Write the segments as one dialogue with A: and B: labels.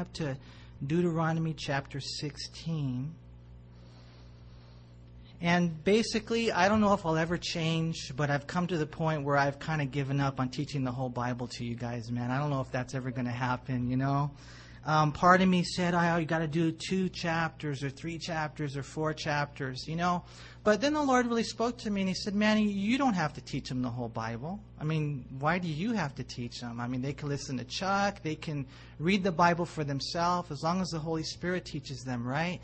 A: up to Deuteronomy chapter 16. And basically, I don't know if I'll ever change, but I've come to the point where I've kind of given up on teaching the whole Bible to you guys, man. I don't know if that's ever going to happen, you know? Um, part of me said, oh, you got to do two chapters or three chapters or four chapters, you know? But then the Lord really spoke to me and He said, Manny, you don't have to teach them the whole Bible. I mean, why do you have to teach them? I mean, they can listen to Chuck, they can read the Bible for themselves as long as the Holy Spirit teaches them, right?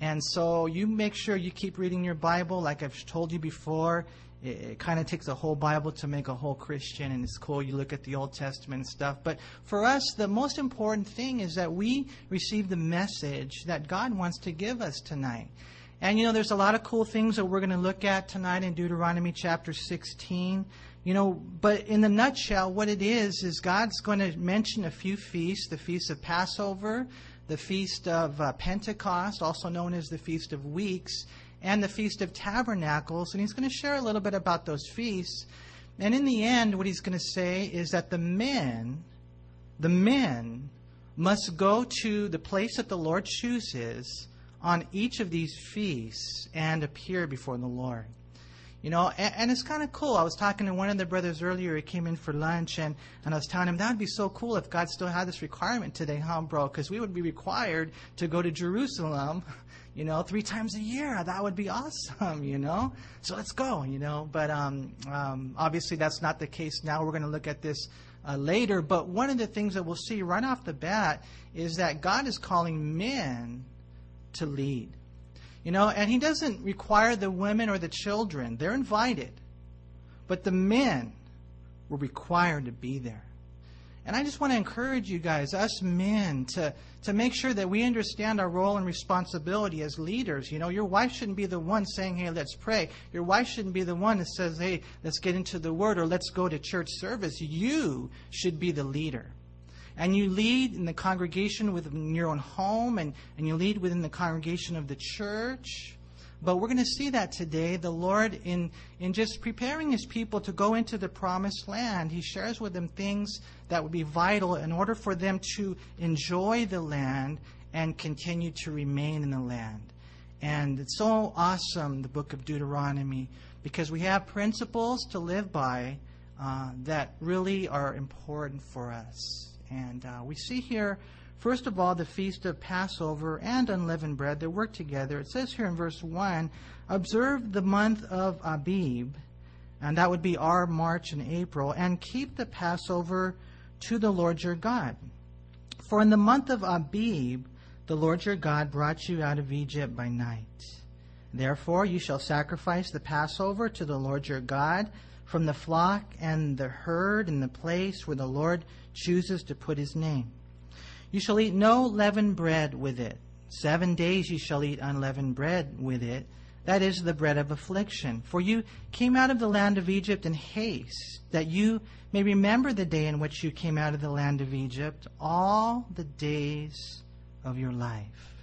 A: And so you make sure you keep reading your Bible. Like I've told you before, it, it kind of takes a whole Bible to make a whole Christian, and it's cool. You look at the Old Testament and stuff. But for us, the most important thing is that we receive the message that God wants to give us tonight. And you know, there's a lot of cool things that we're going to look at tonight in Deuteronomy chapter 16. You know, but in the nutshell, what it is, is God's going to mention a few feasts the feast of Passover, the Feast of uh, Pentecost, also known as the Feast of Weeks, and the Feast of Tabernacles. And he's going to share a little bit about those feasts. And in the end, what he's going to say is that the men, the men, must go to the place that the Lord chooses on each of these feasts and appear before the Lord. You know, and, and it's kind of cool. I was talking to one of the brothers earlier. He came in for lunch, and, and I was telling him that would be so cool if God still had this requirement today, huh, bro? Because we would be required to go to Jerusalem, you know, three times a year. That would be awesome, you know? So let's go, you know? But um, um, obviously, that's not the case now. We're going to look at this uh, later. But one of the things that we'll see right off the bat is that God is calling men to lead. You know, and he doesn't require the women or the children. They're invited. But the men were required to be there. And I just want to encourage you guys, us men, to, to make sure that we understand our role and responsibility as leaders. You know, your wife shouldn't be the one saying, hey, let's pray. Your wife shouldn't be the one that says, hey, let's get into the word or let's go to church service. You should be the leader and you lead in the congregation within your own home and, and you lead within the congregation of the church. But we're going to see that today. The Lord, in, in just preparing His people to go into the promised land, He shares with them things that would be vital in order for them to enjoy the land and continue to remain in the land. And it's so awesome, the book of Deuteronomy, because we have principles to live by uh, that really are important for us. And uh, we see here, first of all, the feast of Passover and unleavened bread. They work together. It says here in verse 1 Observe the month of Abib, and that would be our March and April, and keep the Passover to the Lord your God. For in the month of Abib, the Lord your God brought you out of Egypt by night. Therefore, you shall sacrifice the Passover to the Lord your God from the flock and the herd in the place where the Lord chooses to put his name. You shall eat no leavened bread with it. Seven days you shall eat unleavened bread with it. That is the bread of affliction. For you came out of the land of Egypt in haste, that you may remember the day in which you came out of the land of Egypt all the days of your life.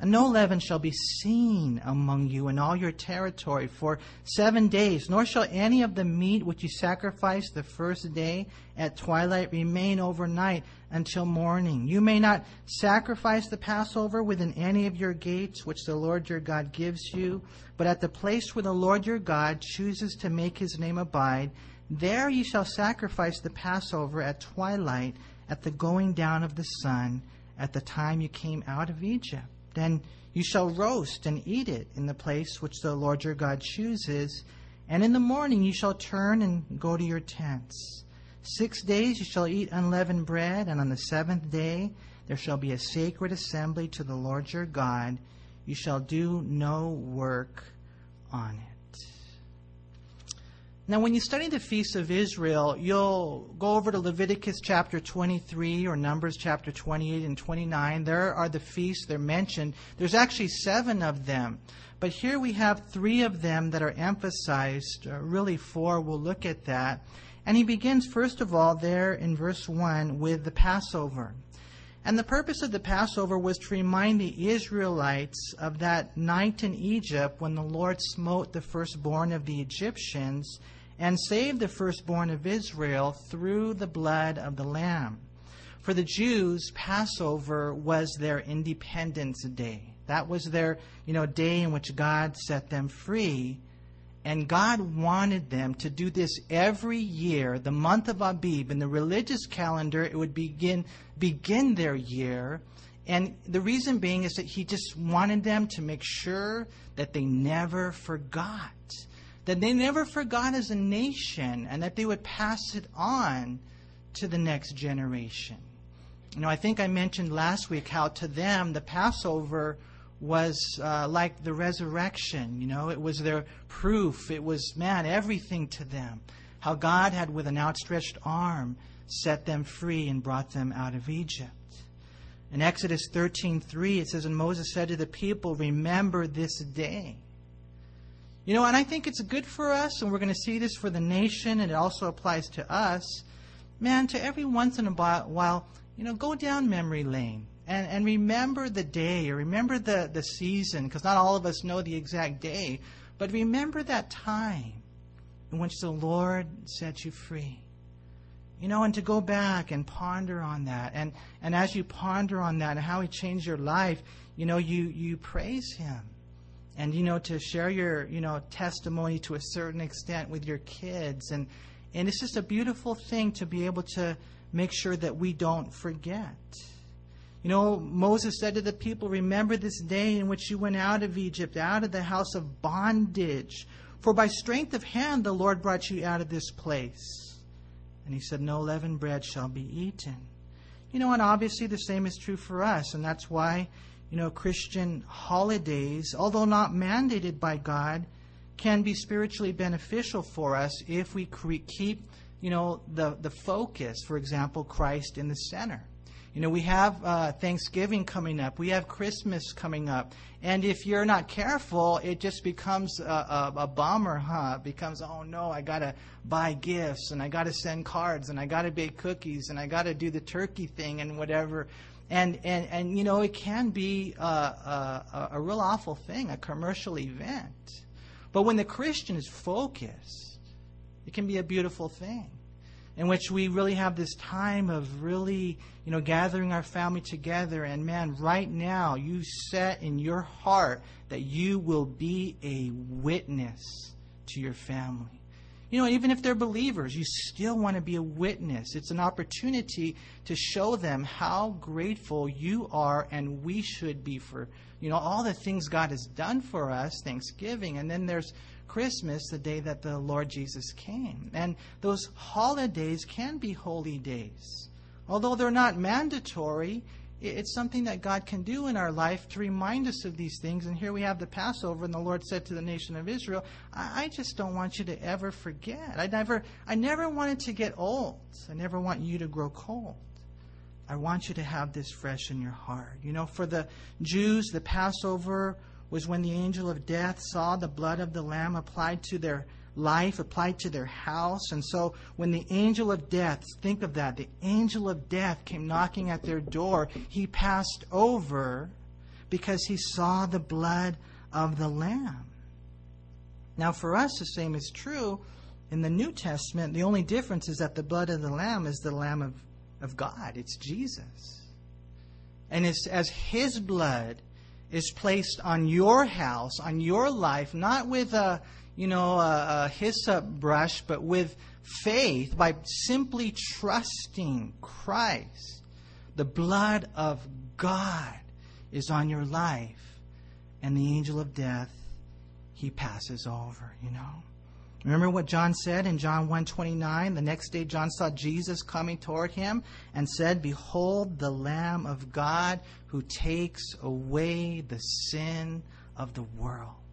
A: And no leaven shall be seen among you in all your territory for seven days, nor shall any of the meat which you sacrifice the first day at twilight remain overnight until morning. You may not sacrifice the Passover within any of your gates which the Lord your God gives you, but at the place where the Lord your God chooses to make his name abide, there you shall sacrifice the Passover at twilight, at the going down of the sun, at the time you came out of Egypt. Then you shall roast and eat it in the place which the Lord your God chooses. And in the morning you shall turn and go to your tents. Six days you shall eat unleavened bread, and on the seventh day there shall be a sacred assembly to the Lord your God. You shall do no work on it. Now, when you study the feasts of Israel, you'll go over to Leviticus chapter 23 or Numbers chapter 28 and 29. There are the feasts, they're mentioned. There's actually seven of them. But here we have three of them that are emphasized, uh, really four. We'll look at that. And he begins, first of all, there in verse 1 with the Passover. And the purpose of the Passover was to remind the Israelites of that night in Egypt when the Lord smote the firstborn of the Egyptians and saved the firstborn of Israel through the blood of the Lamb. for the Jews, Passover was their Independence Day. That was their, you know, day in which God set them free. And God wanted them to do this every year, the month of Abib. In the religious calendar, it would begin, begin their year. And the reason being is that He just wanted them to make sure that they never forgot. That they never forgot as a nation and that they would pass it on to the next generation. You know, I think I mentioned last week how to them the Passover was uh, like the resurrection. You know, it was their proof. It was, man, everything to them. How God had, with an outstretched arm, set them free and brought them out of Egypt. In Exodus 13:3 it says and Moses said to the people remember this day. You know, and I think it's good for us and we're going to see this for the nation and it also applies to us. Man, to every once in a while, you know, go down memory lane and, and remember the day or remember the, the season, because not all of us know the exact day, but remember that time in which the Lord set you free. You know, and to go back and ponder on that. And, and as you ponder on that and how He changed your life, you know, you, you praise Him. And, you know, to share your, you know, testimony to a certain extent with your kids. And, and it's just a beautiful thing to be able to make sure that we don't forget. You know, Moses said to the people, Remember this day in which you went out of Egypt, out of the house of bondage. For by strength of hand the Lord brought you out of this place. And he said, No leavened bread shall be eaten. You know, and obviously the same is true for us. And that's why, you know, Christian holidays, although not mandated by God, can be spiritually beneficial for us if we keep, you know, the, the focus, for example, Christ in the center. You know, we have uh, Thanksgiving coming up. We have Christmas coming up. And if you're not careful, it just becomes a, a, a bummer, huh? It becomes, oh no, I got to buy gifts and I got to send cards and I got to bake cookies and I got to do the turkey thing and whatever. And, and, and you know, it can be a, a, a real awful thing, a commercial event. But when the Christian is focused, it can be a beautiful thing in which we really have this time of really, you know, gathering our family together. And man, right now, you set in your heart that you will be a witness to your family. You know, even if they're believers, you still want to be a witness. It's an opportunity to show them how grateful you are and we should be for, you know, all the things God has done for us, Thanksgiving. And then there's Christmas, the day that the Lord Jesus came. And those holidays can be holy days. Although they're not mandatory, it's something that God can do in our life to remind us of these things. And here we have the Passover, and the Lord said to the nation of Israel, I, just don't want you to ever forget. I never, I never wanted to get old. I never want you to grow cold. I want you to have this fresh in your heart. You know, for the Jews, the Passover was when the angel of death saw the blood of the lamb applied to their life, applied to their house. And so when the angel of death, think of that, the angel of death came knocking at their door, he passed over because he saw the blood of the lamb. Now, for us, the same is true in the New Testament. The only difference is that the blood of the lamb is the lamb of, of God, it's Jesus. And it's as his blood is placed on your house, on your life, not with a, you know, a, a hyssop brush, but with faith by simply trusting Christ. The blood of God is on your life, and the angel of death, he passes over, you know. Remember what John said in John 1:29? The next day John saw Jesus coming toward him and said, "Behold the Lamb of God who takes away the sin of the world."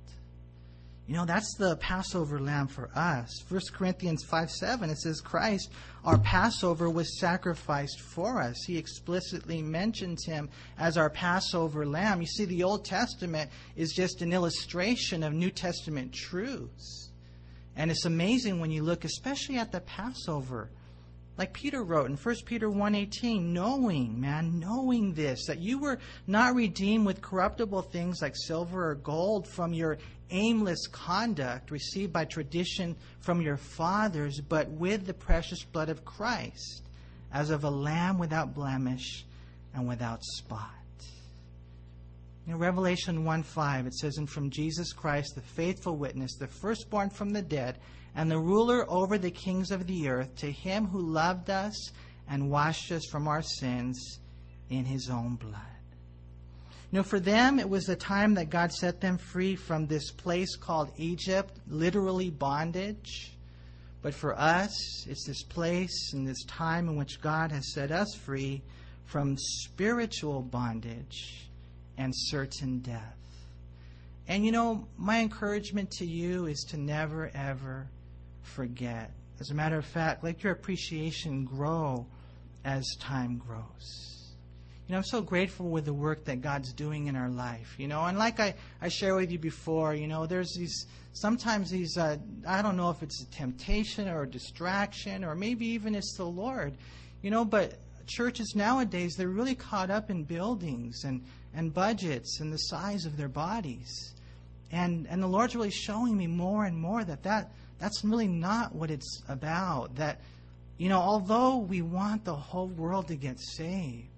A: You know, that's the Passover lamb for us. 1 Corinthians 5 7, it says, Christ, our Passover, was sacrificed for us. He explicitly mentions him as our Passover lamb. You see, the Old Testament is just an illustration of New Testament truths. And it's amazing when you look, especially at the Passover. Like Peter wrote in 1 Peter 1:18, knowing, man, knowing this that you were not redeemed with corruptible things like silver or gold from your aimless conduct received by tradition from your fathers, but with the precious blood of Christ, as of a lamb without blemish and without spot. In Revelation 1 5, it says, And from Jesus Christ, the faithful witness, the firstborn from the dead, and the ruler over the kings of the earth, to him who loved us and washed us from our sins in his own blood. Know, for them, it was the time that God set them free from this place called Egypt, literally bondage. But for us, it's this place and this time in which God has set us free from spiritual bondage and certain death. And you know, my encouragement to you is to never, ever forget. As a matter of fact, let your appreciation grow as time grows. You know, I'm so grateful with the work that God's doing in our life. You know, and like I, I share with you before, you know, there's these sometimes these uh, I don't know if it's a temptation or a distraction or maybe even it's the Lord. You know, but churches nowadays they're really caught up in buildings and, and budgets and the size of their bodies. And and the Lord's really showing me more and more that, that that's really not what it's about. That you know, although we want the whole world to get saved,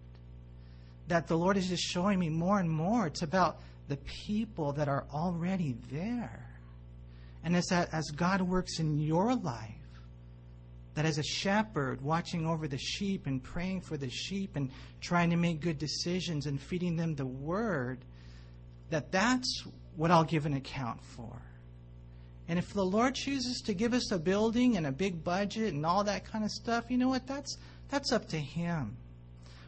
A: that the Lord is just showing me more and more. It's about the people that are already there. And it's that as God works in your life, that as a shepherd watching over the sheep and praying for the sheep and trying to make good decisions and feeding them the word, that that's what I'll give an account for. And if the Lord chooses to give us a building and a big budget and all that kind of stuff, you know what? That's that's up to him.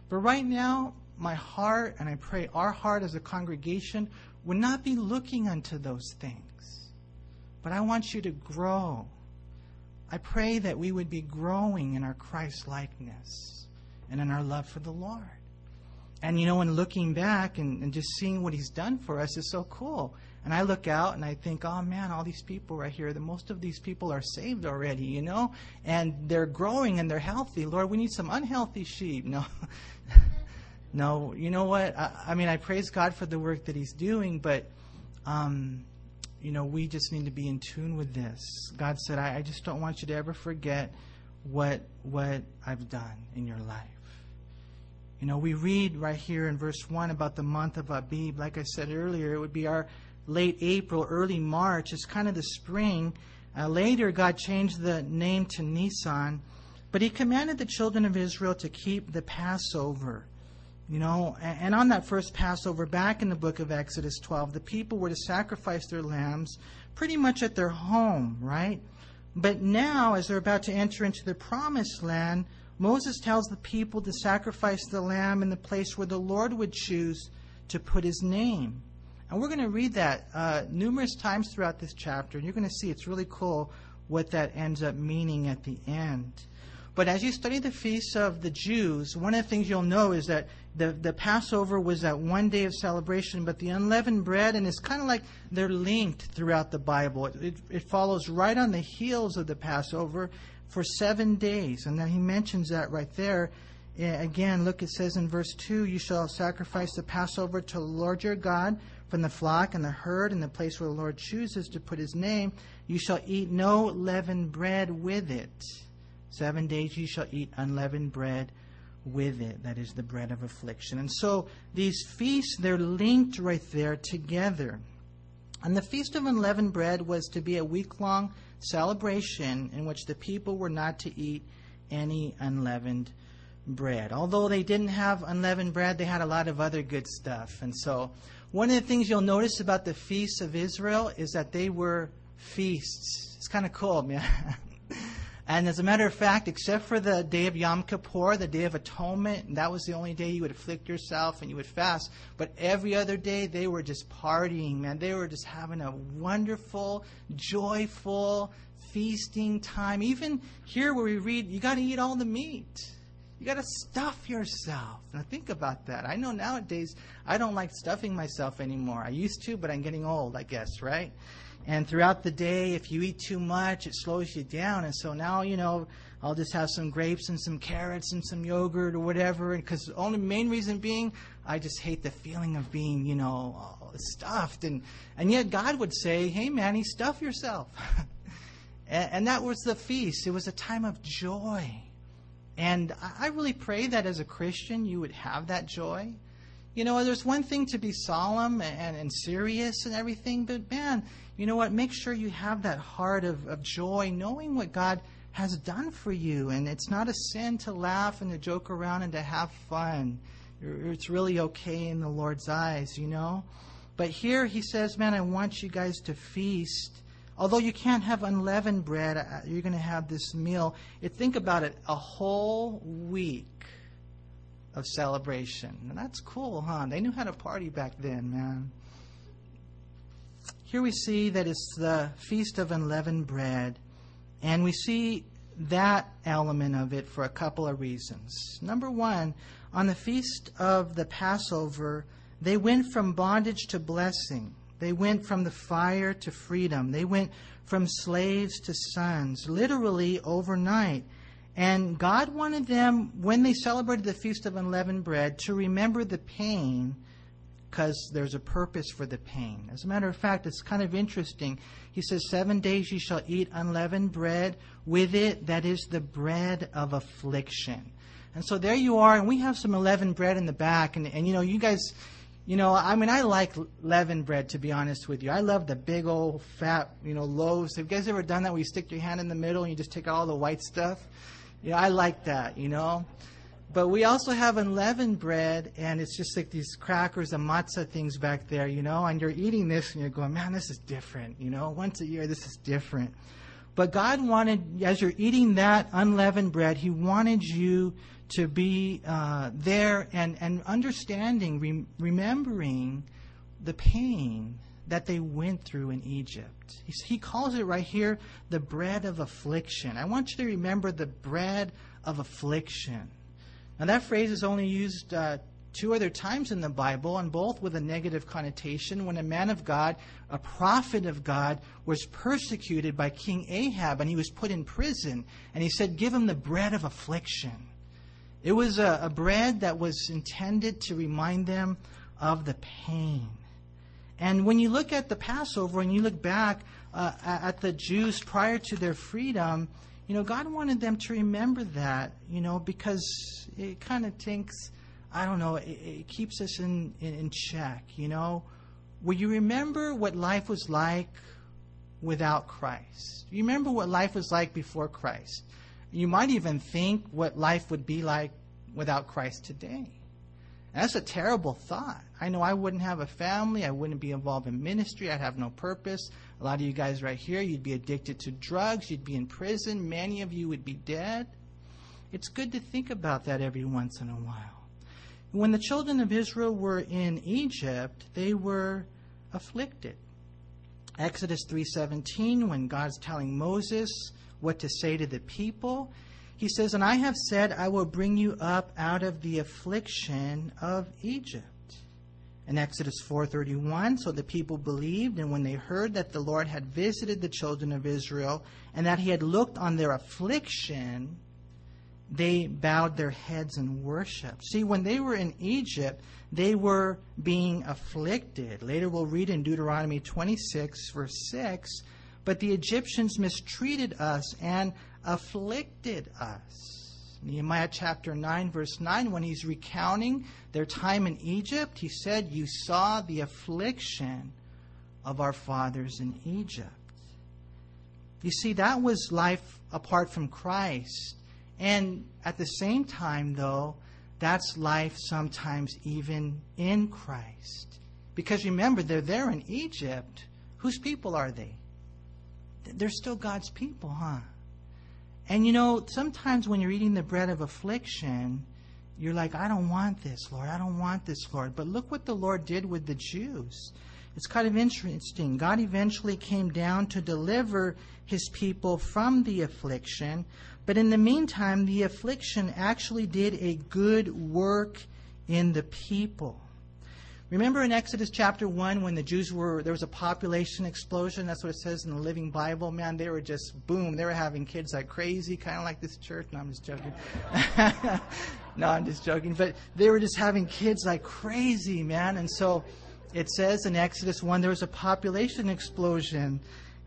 A: But right now, my heart, and I pray our heart as a congregation, would not be looking unto those things. But I want you to grow. I pray that we would be growing in our Christ likeness and in our love for the Lord. And you know, when looking back and, and just seeing what He's done for us is so cool. And I look out and I think, oh man, all these people right here, the most of these people are saved already, you know? And they're growing and they're healthy. Lord, we need some unhealthy sheep. No. No, you know what? I, I, mean, I praise God for the work that He's doing, but, um, you know, we just need to be in tune with this. God said, I, I just don't want you to ever forget what what I've done in your life. You know, we read right here in verse 1 about the month of Abib. Like I said earlier, it would be our late April, early March. It's kind of the spring. Uh, later, God changed the name to Nisan, but He commanded the children of Israel to keep the Passover. You know, and on that first Passover back in the book of Exodus 12, the people were to sacrifice their lambs pretty much at their home, right? But now, as they're about to enter into the promised land, Moses tells the people to sacrifice the lamb in the place where the Lord would choose to put his name. And we're going to read that uh, numerous times throughout this chapter, and you're going to see it's really cool what that ends up meaning at the end. But as you study the feasts of the Jews, one of the things you'll know is that the, the Passover was that one day of celebration, but the unleavened bread, and it's kind of like they're linked throughout the Bible. It, it, it follows right on the heels of the Passover for seven days. And then he mentions that right there. Again, look, it says in verse 2 You shall sacrifice the Passover to the Lord your God from the flock and the herd in the place where the Lord chooses to put his name. You shall eat no leavened bread with it. Seven days you shall eat unleavened bread with it. That is the bread of affliction. And so these feasts, they're linked right there together. And the Feast of Unleavened Bread was to be a week long celebration in which the people were not to eat any unleavened bread. Although they didn't have unleavened bread, they had a lot of other good stuff. And so one of the things you'll notice about the feasts of Israel is that they were feasts. It's kind of cool, man. And as a matter of fact, except for the day of Yom Kippur, the day of atonement, and that was the only day you would afflict yourself and you would fast. But every other day, they were just partying, man. They were just having a wonderful, joyful, feasting time. Even here where we read, you got to eat all the meat. You got to stuff yourself. Now think about that. I know nowadays I don't like stuffing myself anymore. I used to, but I'm getting old, I guess, right? And throughout the day, if you eat too much, it slows you down. And so now, you know, I'll just have some grapes and some carrots and some yogurt or whatever. Because the only main reason being, I just hate the feeling of being, you know, stuffed. And, and yet God would say, hey, Manny, stuff yourself. and, and that was the feast. It was a time of joy. And I really pray that as a Christian you would have that joy. You know, there's one thing to be solemn and, and serious and everything, but man, you know what? Make sure you have that heart of, of joy, knowing what God has done for you. And it's not a sin to laugh and to joke around and to have fun. It's really okay in the Lord's eyes, you know? But here he says, man, I want you guys to feast Although you can't have unleavened bread, uh, you're going to have this meal. think about it a whole week of celebration. And that's cool, huh? They knew how to party back then, man. Here we see that it's the Feast of Unleavened Bread, and we see that element of it for a couple of reasons. Number one, on the Feast of the Passover, they went from bondage to blessing. They went from the fire to freedom. They went from slaves to sons, literally overnight. And God wanted them, when they celebrated the Feast of Unleavened Bread, to remember the pain because there's a purpose for the pain. As a matter of fact, it's kind of interesting. He says, Seven days you shall eat unleavened bread, with it, that is the bread of affliction. And so there you are, and we have some unleavened bread in the back. And, and you know, you guys, you know, I mean, I like leavened bread, to be honest with you. I love the big old fat, you know, loaves. Have you guys ever done that where you stick your hand in the middle and you just take all the white stuff? You know, I like that, you know. But we also have unleavened bread, and it's just like these crackers and matzah things back there, you know, and you're eating this and you're going, man, this is different, you know. Once a year, this is different. But God wanted, as you're eating that unleavened bread, He wanted you to be uh, there and, and understanding, re- remembering the pain that they went through in Egypt. He, he calls it right here the bread of affliction. I want you to remember the bread of affliction. Now, that phrase is only used uh, two other times in the Bible, and both with a negative connotation. When a man of God, a prophet of God, was persecuted by King Ahab and he was put in prison, and he said, Give him the bread of affliction. It was a, a bread that was intended to remind them of the pain. And when you look at the Passover and you look back uh, at the Jews prior to their freedom, you know, God wanted them to remember that, you know, because it kind of thinks, I don't know, it, it keeps us in, in, in check, you know. Will you remember what life was like without Christ? You remember what life was like before Christ? You might even think what life would be like without Christ today. That's a terrible thought. I know I wouldn't have a family. I wouldn't be involved in ministry. I'd have no purpose. A lot of you guys right here, you'd be addicted to drugs. You'd be in prison. Many of you would be dead. It's good to think about that every once in a while. When the children of Israel were in Egypt, they were afflicted. Exodus 3:17 when God's telling Moses what to say to the people. He says, And I have said, I will bring you up out of the affliction of Egypt. In Exodus 4:31, so the people believed, and when they heard that the Lord had visited the children of Israel and that he had looked on their affliction, they bowed their heads and worshiped. See, when they were in Egypt, they were being afflicted. Later we'll read in Deuteronomy 26, verse 6 but the Egyptians mistreated us and afflicted us. Nehemiah chapter 9, verse 9, when he's recounting their time in Egypt, he said, You saw the affliction of our fathers in Egypt. You see, that was life apart from Christ. And at the same time, though, that's life sometimes even in Christ. Because remember, they're there in Egypt. Whose people are they? they're still God's people, huh? And you know, sometimes when you're eating the bread of affliction, you're like, I don't want this, Lord. I don't want this, Lord. But look what the Lord did with the Jews. It's kind of interesting. God eventually came down to deliver his people from the affliction. But in the meantime, the affliction actually did a good work in the people. Remember in Exodus chapter 1 when the Jews were, there was a population explosion? That's what it says in the Living Bible. Man, they were just, boom, they were having kids like crazy, kind of like this church. No, I'm just joking. no, I'm just joking. But they were just having kids like crazy, man. And so it says in Exodus 1 there was a population explosion.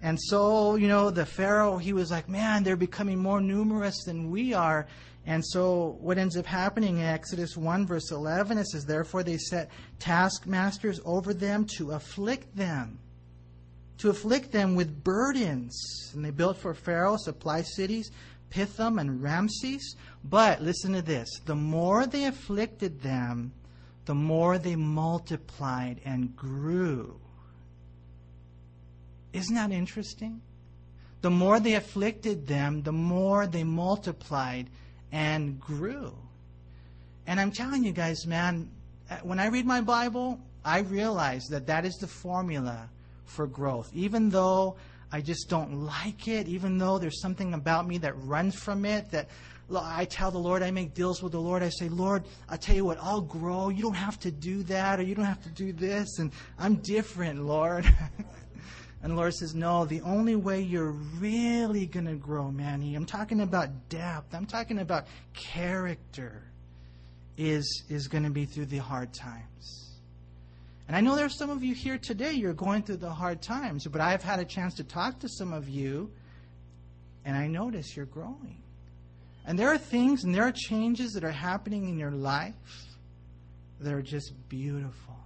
A: And so, you know, the Pharaoh, he was like, man, they're becoming more numerous than we are. And so what ends up happening in Exodus 1, verse 11, it says, Therefore they set taskmasters over them to afflict them, to afflict them with burdens. And they built for Pharaoh supply cities, Pithom and Ramses. But listen to this the more they afflicted them, the more they multiplied and grew. Isn't that interesting? The more they afflicted them, the more they multiplied and grew. And I'm telling you guys, man, uh, when I read my Bible, I realize that that is the formula for growth. Even though I just don't like it, even though there's something about me that runs from it, that I tell the Lord, I make deals with the Lord. I say, Lord, I tell you what, I'll grow. You don't have to do that, or you don't have to do this. And I'm different, Lord. And Lord says, No, the only way you're really going to grow, Manny, I'm talking about depth, I'm talking about character, is, is going to be through the hard times. And I know there's some of you here today, you're going through the hard times, but I've had a chance to talk to some of you, and I notice you're growing. And there are things and there are changes that are happening in your life that are just beautiful.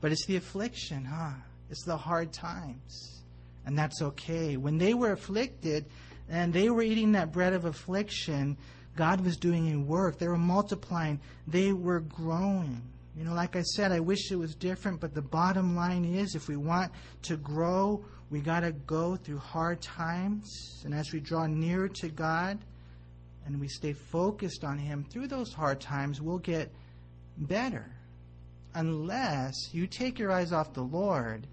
A: But it's the affliction, huh? It's the hard times. And that's okay. When they were afflicted and they were eating that bread of affliction, God was doing a work. They were multiplying. They were growing. You know, like I said, I wish it was different, but the bottom line is if we want to grow, we got to go through hard times. And as we draw nearer to God and we stay focused on Him through those hard times, we'll get better. Unless you take your eyes off the Lord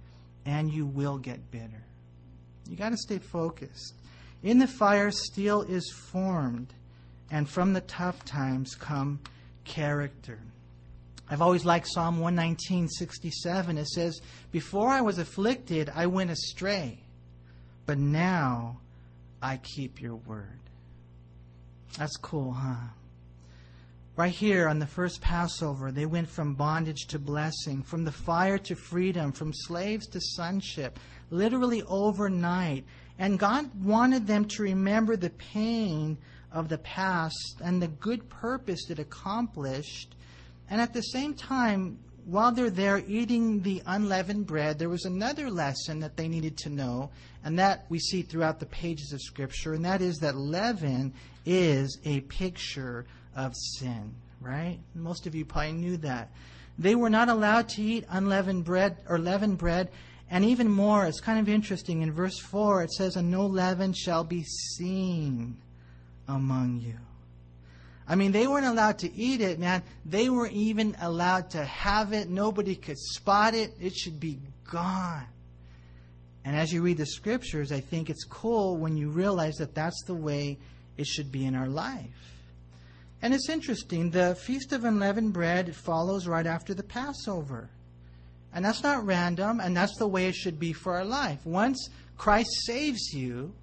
A: and you will get bitter. You got to stay focused. In the fire, steel is formed, and from the tough times come character. I've always liked Psalm 119:67. It says, "Before I was afflicted, I went astray, but now I keep your word." That's cool, huh? Right here on the first Passover, they went from bondage to blessing, from the fire to freedom, from slaves to sonship, literally overnight. And God wanted them to remember the pain of the past and the good purpose it accomplished. And at the same time, while they're there eating the unleavened bread, there was another lesson that they needed to know, and that we see throughout the pages of Scripture, and that is that leaven is a picture of sin, right? Most of you probably knew that. They were not allowed to eat unleavened bread or leavened bread. And even more, it's kind of interesting. In verse 4, it says, And no leaven shall be seen among you. I mean, they weren't allowed to eat it, man. They weren't even allowed to have it. Nobody could spot it. It should be gone. And as you read the scriptures, I think it's cool when you realize that that's the way it should be in our life. And it's interesting, the Feast of Unleavened Bread follows right after the Passover. And that's not random, and that's the way it should be for our life. Once Christ saves you,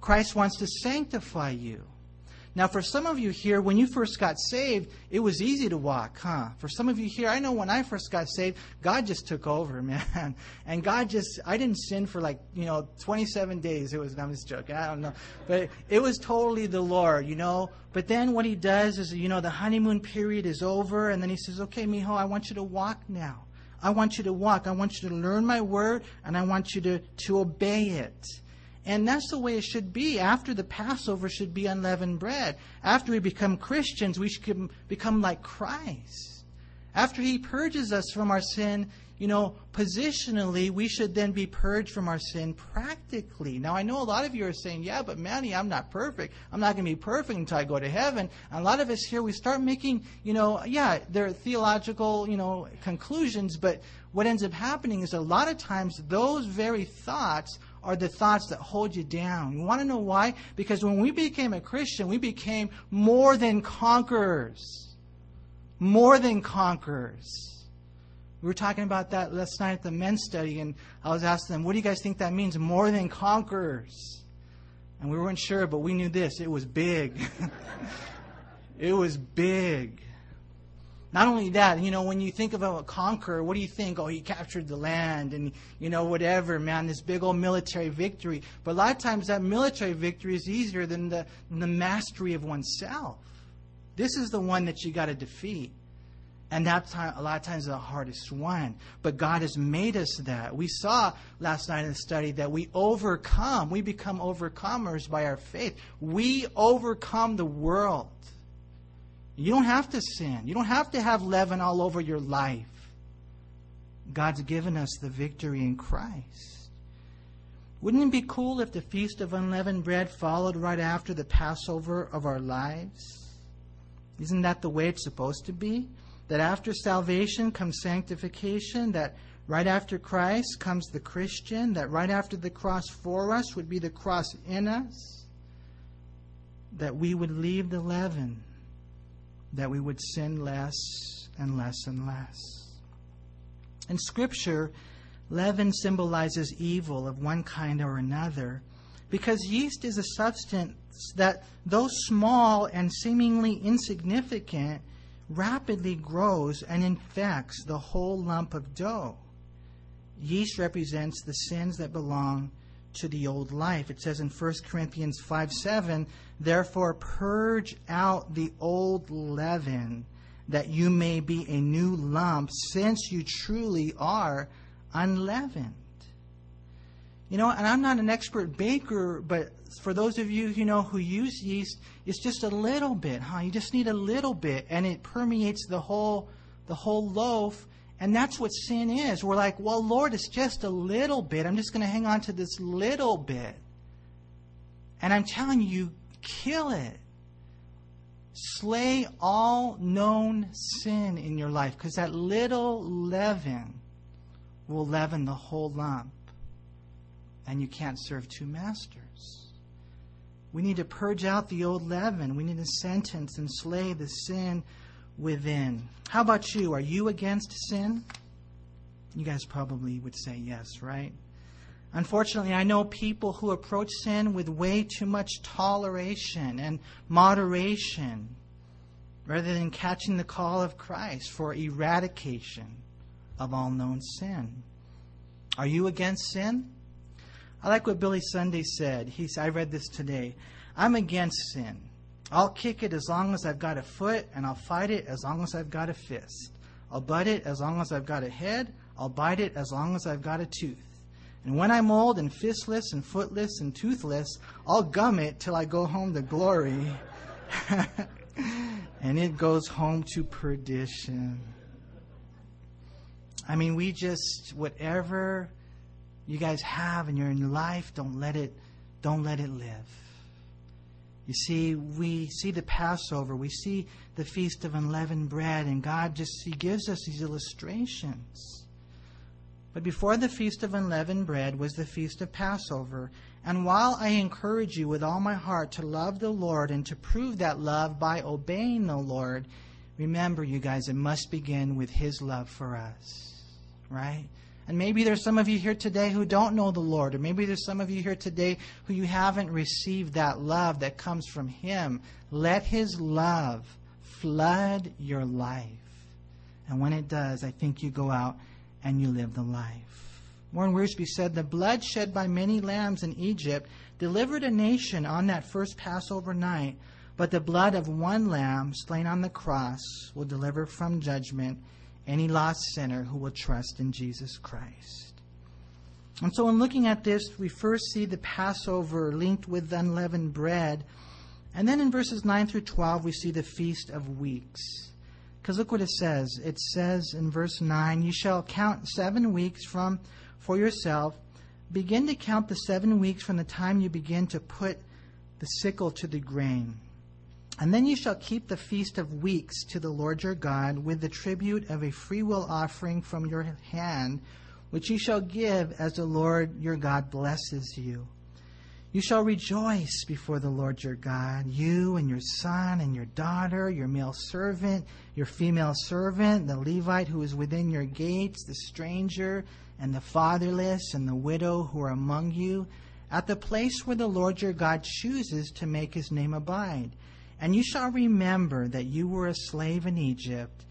A: Christ wants to sanctify you. Now, for some of you here, when you first got saved, it was easy to walk, huh? For some of you here, I know when I first got saved, God just took over, man. And God just, I didn't sin for like, you know, 27 days. It was, I'm just joking, I don't know. But it was totally the Lord, you know. But then what He does is, you know, the honeymoon period is over, and then He says, okay, mijo, I want you to walk now. I want you to walk. I want you to learn my word, and I want you to, to obey it. And that's the way it should be. After the Passover should be unleavened bread. After we become Christians, we should become like Christ. After he purges us from our sin, you know, positionally, we should then be purged from our sin practically. Now, I know a lot of you are saying, yeah, but Manny, I'm not perfect. I'm not going to be perfect until I go to heaven. And a lot of us here, we start making, you know, yeah, there are theological, you know, conclusions, but what ends up happening is a lot of times those very thoughts are the thoughts that hold you down. You want to know why? Because when we became a Christian, we became more than conquerors. More than conquerors. We were talking about that last night at the men's study, and I was asking them, what do you guys think that means? More than conquerors. And we weren't sure, but we knew this. It was big. it was big. Not only that, you know, when you think of a conqueror, what do you think? Oh, he captured the land and, you know, whatever, man, this big old military victory. But a lot of times that military victory is easier than the, than the mastery of oneself. This is the one that you got to defeat. And that's a lot of times the hardest one. But God has made us that. We saw last night in the study that we overcome. We become overcomers by our faith. We overcome the world. You don't have to sin. You don't have to have leaven all over your life. God's given us the victory in Christ. Wouldn't it be cool if the Feast of Unleavened Bread followed right after the Passover of our lives? Isn't that the way it's supposed to be? That after salvation comes sanctification, that right after Christ comes the Christian, that right after the cross for us would be the cross in us, that we would leave the leaven that we would sin less and less and less. In Scripture, leaven symbolizes evil of one kind or another because yeast is a substance that, though small and seemingly insignificant, rapidly grows and infects the whole lump of dough. Yeast represents the sins that belong to the old life. It says in 1 Corinthians 5 7, Therefore purge out the old leaven, that you may be a new lump, since you truly are unleavened. You know, and I'm not an expert baker, but for those of you, you know, who use yeast, it's just a little bit, huh? You just need a little bit, and it permeates the whole the whole loaf and that's what sin is. We're like, well, Lord, it's just a little bit. I'm just going to hang on to this little bit. And I'm telling you, kill it. Slay all known sin in your life because that little leaven will leaven the whole lump. And you can't serve two masters. We need to purge out the old leaven. We need to sentence and slay the sin within. How about you? Are you against sin? You guys probably would say yes, right? Unfortunately, I know people who approach sin with way too much toleration and moderation rather than catching the call of Christ for eradication of all known sin. Are you against sin? I like what Billy Sunday said. He, I read this today. I'm against sin. I'll kick it as long as I've got a foot, and I'll fight it as long as I've got a fist. I'll butt it as long as I've got a head. I'll bite it as long as I've got a tooth. And when I'm old and fistless and footless and toothless, I'll gum it till I go home to glory. and it goes home to perdition. I mean, we just, whatever you guys have in your life, don't let it, don't let it live. You see, we see the Passover, we see the Feast of Unleavened Bread, and God just He gives us these illustrations. But before the Feast of Unleavened Bread was the Feast of Passover. And while I encourage you with all my heart to love the Lord and to prove that love by obeying the Lord, remember, you guys, it must begin with His love for us. Right? And maybe there's some of you here today who don't know the Lord, or maybe there's some of you here today who you haven't received that love that comes from Him. Let His love flood your life. And when it does, I think you go out and you live the life. Warren Wiersbe said, The blood shed by many lambs in Egypt delivered a nation on that first Passover night, but the blood of one lamb slain on the cross will deliver from judgment any lost sinner who will trust in Jesus Christ. And so, in looking at this, we first see the Passover linked with unleavened bread. And then in verses 9 through 12, we see the Feast of Weeks. Because look what it says. It says in verse 9, You shall count seven weeks from for yourself. Begin to count the seven weeks from the time you begin to put the sickle to the grain. And then you shall keep the feast of weeks to the Lord your God with the tribute of a freewill offering from your hand, which you shall give as the Lord your God blesses you. You shall rejoice before the Lord your God, you and your son and your daughter, your male servant, your female servant, the Levite who is within your gates, the stranger and the fatherless and the widow who are among you, at the place where the Lord your God chooses to make his name abide and you shall remember that you were a slave in Egypt,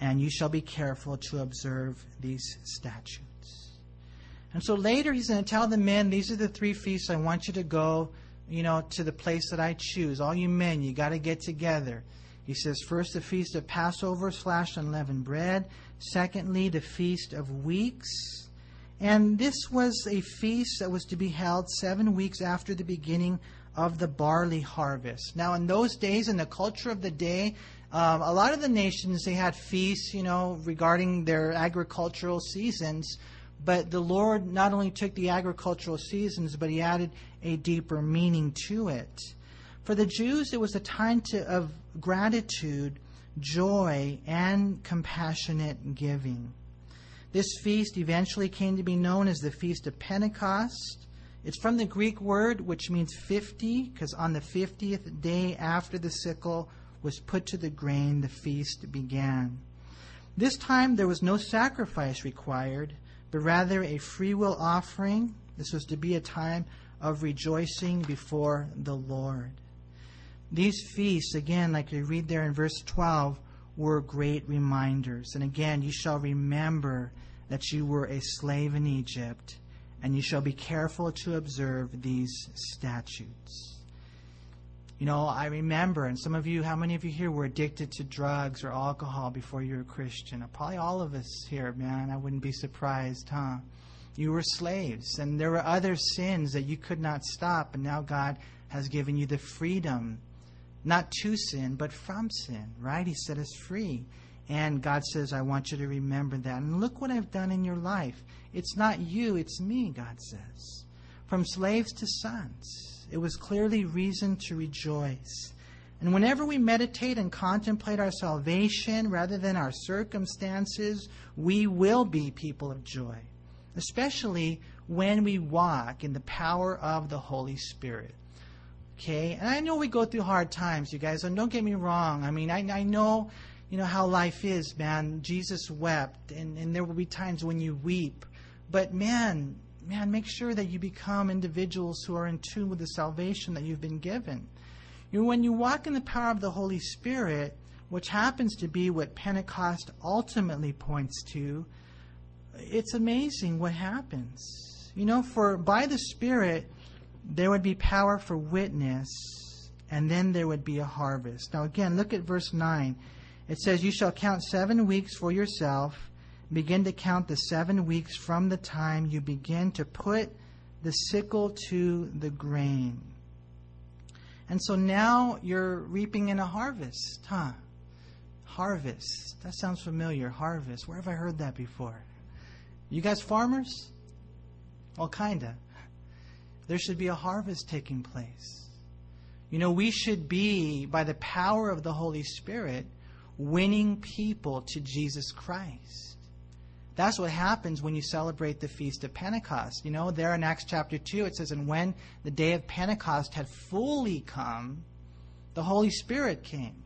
A: and you shall be careful to observe these statutes. And so later he's going to tell the men, these are the three feasts I want you to go, you know, to the place that I choose. All you men, you got to get together. He says, first, the feast of Passover slash unleavened bread. Secondly, the feast of weeks. And this was a feast that was to be held seven weeks after the beginning of the barley harvest. Now, in those days, in the culture of the day, um, a lot of the nations they had feasts, you know, regarding their agricultural seasons. But the Lord not only took the agricultural seasons, but He added a deeper meaning to it. For the Jews, it was a time to, of gratitude, joy, and compassionate giving. This feast eventually came to be known as the Feast of Pentecost. It's from the Greek word which means 50, because on the 50th day after the sickle was put to the grain, the feast began. This time there was no sacrifice required, but rather a free will offering. This was to be a time of rejoicing before the Lord. These feasts, again, like we read there in verse 12, were great reminders. And again, you shall remember that you were a slave in Egypt, and you shall be careful to observe these statutes. You know, I remember, and some of you, how many of you here were addicted to drugs or alcohol before you were a Christian? Uh, probably all of us here, man. I wouldn't be surprised, huh? You were slaves, and there were other sins that you could not stop, and now God has given you the freedom not to sin, but from sin, right? He set us free. And God says, I want you to remember that. And look what I've done in your life. It's not you, it's me, God says. From slaves to sons, it was clearly reason to rejoice. And whenever we meditate and contemplate our salvation rather than our circumstances, we will be people of joy, especially when we walk in the power of the Holy Spirit. Okay, and I know we go through hard times, you guys, and don't get me wrong. I mean, I, I know, you know, how life is, man. Jesus wept, and, and there will be times when you weep. But man, man, make sure that you become individuals who are in tune with the salvation that you've been given. You know, when you walk in the power of the Holy Spirit, which happens to be what Pentecost ultimately points to, it's amazing what happens. You know, for by the Spirit, there would be power for witness, and then there would be a harvest. Now, again, look at verse 9. It says, You shall count seven weeks for yourself. Begin to count the seven weeks from the time you begin to put the sickle to the grain. And so now you're reaping in a harvest, huh? Harvest. That sounds familiar. Harvest. Where have I heard that before? You guys farmers? Well, kinda there should be a harvest taking place. You know, we should be, by the power of the Holy Spirit, winning people to Jesus Christ. That's what happens when you celebrate the Feast of Pentecost. You know, there in Acts chapter 2, it says, And when the day of Pentecost had fully come, the Holy Spirit came.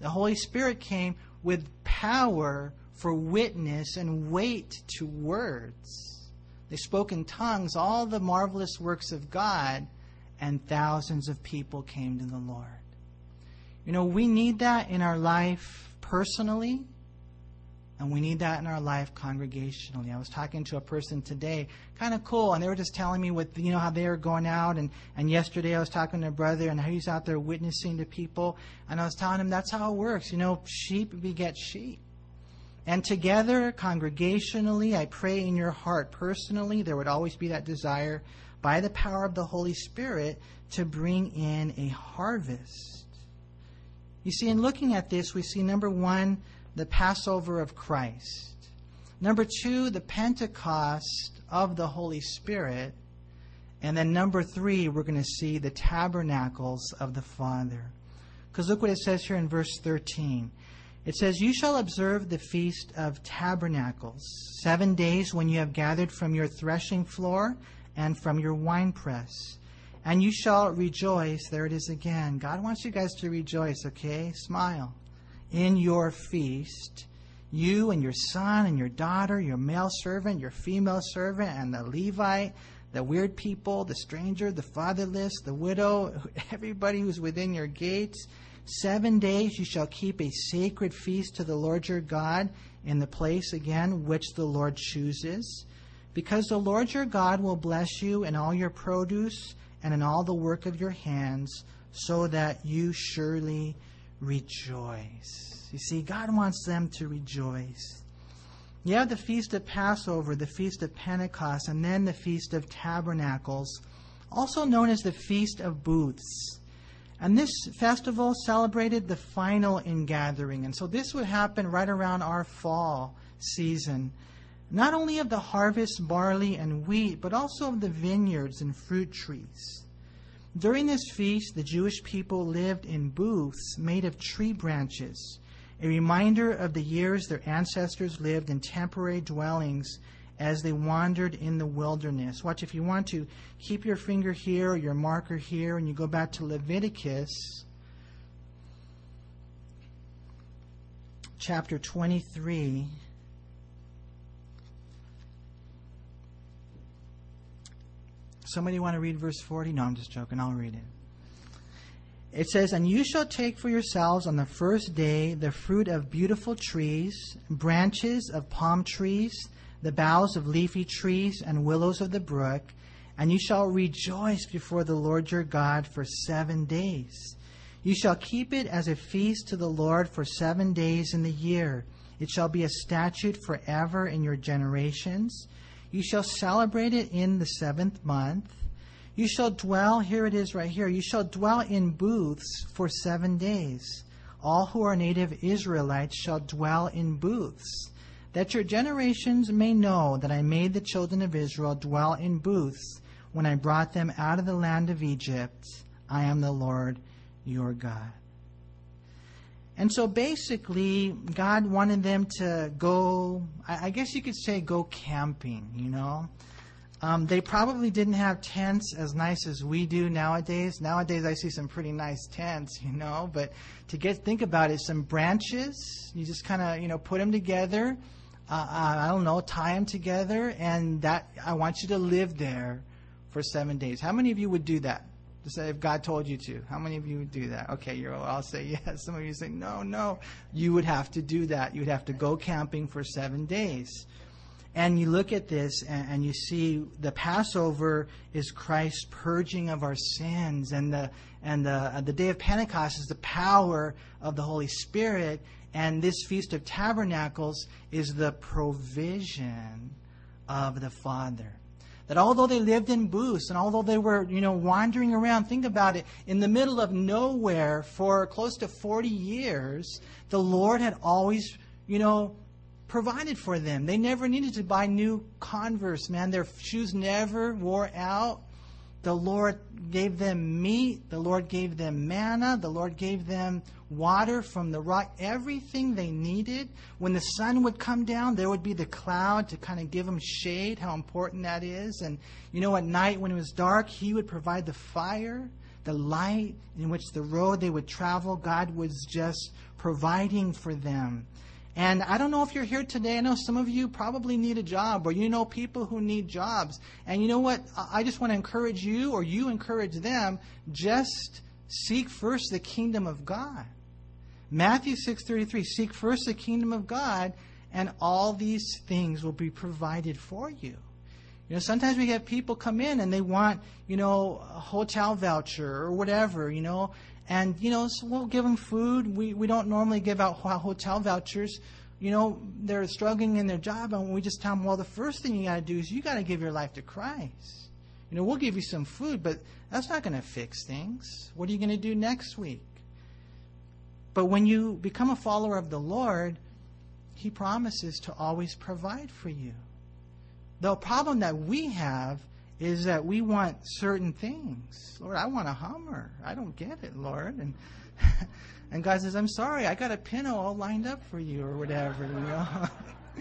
A: The Holy Spirit came with power for witness and weight to words. They spoke in tongues all the marvelous works of God, and thousands of people came to the Lord. You know, we need that in our life personally, and we need that in our life congregationally. I was talking to a person today, kind of cool, and they were just telling me what you know how they were going out. And, and yesterday I was talking to a brother, and how he's out there witnessing to people. And I was telling him that's how it works. You know, sheep beget sheep. And together, congregationally, I pray in your heart personally, there would always be that desire by the power of the Holy Spirit to bring in a harvest. You see, in looking at this, we see number one, the Passover of Christ. Number two, the Pentecost of the Holy Spirit. And then number three, we're going to see the tabernacles of the Father. Because look what it says here in verse 13. It says, You shall observe the feast of tabernacles, seven days when you have gathered from your threshing floor and from your winepress. And you shall rejoice. There it is again. God wants you guys to rejoice, okay? Smile. In your feast, you and your son and your daughter, your male servant, your female servant, and the Levite, the weird people, the stranger, the fatherless, the widow, everybody who's within your gates Seven days you shall keep a sacred feast to the Lord your God in the place again which the Lord chooses. Because the Lord your God will bless you in all your produce and in all the work of your hands, so that you surely rejoice. You see, God wants them to rejoice. You have the Feast of Passover, the Feast of Pentecost, and then the Feast of Tabernacles, also known as the Feast of Booths. And this festival celebrated the final ingathering. And so this would happen right around our fall season. Not only of the harvest, barley, and wheat, but also of the vineyards and fruit trees. During this feast, the Jewish people lived in booths made of tree branches, a reminder of the years their ancestors lived in temporary dwellings as they wandered in the wilderness. Watch, if you want to, keep your finger here or your marker here, and you go back to Leviticus chapter 23. Somebody want to read verse 40? No, I'm just joking. I'll read it. It says, And you shall take for yourselves on the first day the fruit of beautiful trees, branches of palm trees, the boughs of leafy trees, and willows of the brook, and you shall rejoice before the Lord your God for seven days. You shall keep it as a feast to the Lord for seven days in the year. It shall be a statute forever in your generations. You shall celebrate it in the seventh month. You shall dwell, here it is right here, you shall dwell in booths for seven days. All who are native Israelites shall dwell in booths, that your generations may know that I made the children of Israel dwell in booths when I brought them out of the land of Egypt. I am the Lord your God. And so basically, God wanted them to go, I guess you could say, go camping, you know. Um, they probably didn't have tents as nice as we do nowadays. Nowadays, I see some pretty nice tents, you know. But to get think about it, some branches, you just kind of you know put them together. Uh, uh, I don't know, tie them together, and that I want you to live there for seven days. How many of you would do that? Say if God told you to. How many of you would do that? Okay, you're, I'll say yes. Some of you say no, no. You would have to do that. You would have to go camping for seven days. And you look at this and, and, you see the Passover is Christ's purging of our sins, and the and the uh, the day of Pentecost is the power of the Holy Spirit, and this feast of tabernacles is the provision of the Father that although they lived in booths and although they were, you know, wandering around, think about it, in the middle of nowhere for close to 40 years, the Lord had always, you know, provided for them. They never needed to buy new Converse, man. Their shoes never wore out. The Lord gave them meat. The Lord gave them manna. The Lord gave them water from the rock. Everything they needed. When the sun would come down, there would be the cloud to kind of give them shade, how important that is. And, you know, at night when it was dark, He would provide the fire, the light in which the road they would travel. God was just providing for them. And I don't know if you're here today. I know some of you probably need a job, or you know people who need jobs. And you know what? I just want to encourage you, or you encourage them, just seek first the kingdom of God. Matthew 6:33 Seek first the kingdom of God and all these things will be provided for you. You know, sometimes we have people come in and they want, you know, a hotel voucher or whatever, you know, and, you know, so we'll give them food. We, we don't normally give out hotel vouchers. You know, they're struggling in their job, and we just tell them, well, the first thing you got to do is you got to give your life to Christ. You know, we'll give you some food, but that's not going to fix things. What are you going to do next week? But when you become a follower of the Lord, He promises to always provide for you. The problem that we have is that we want certain things. Lord, I want a Hummer. I don't get it, Lord. And and God says, I'm sorry, I got a Pinto all lined up for you or whatever, you know.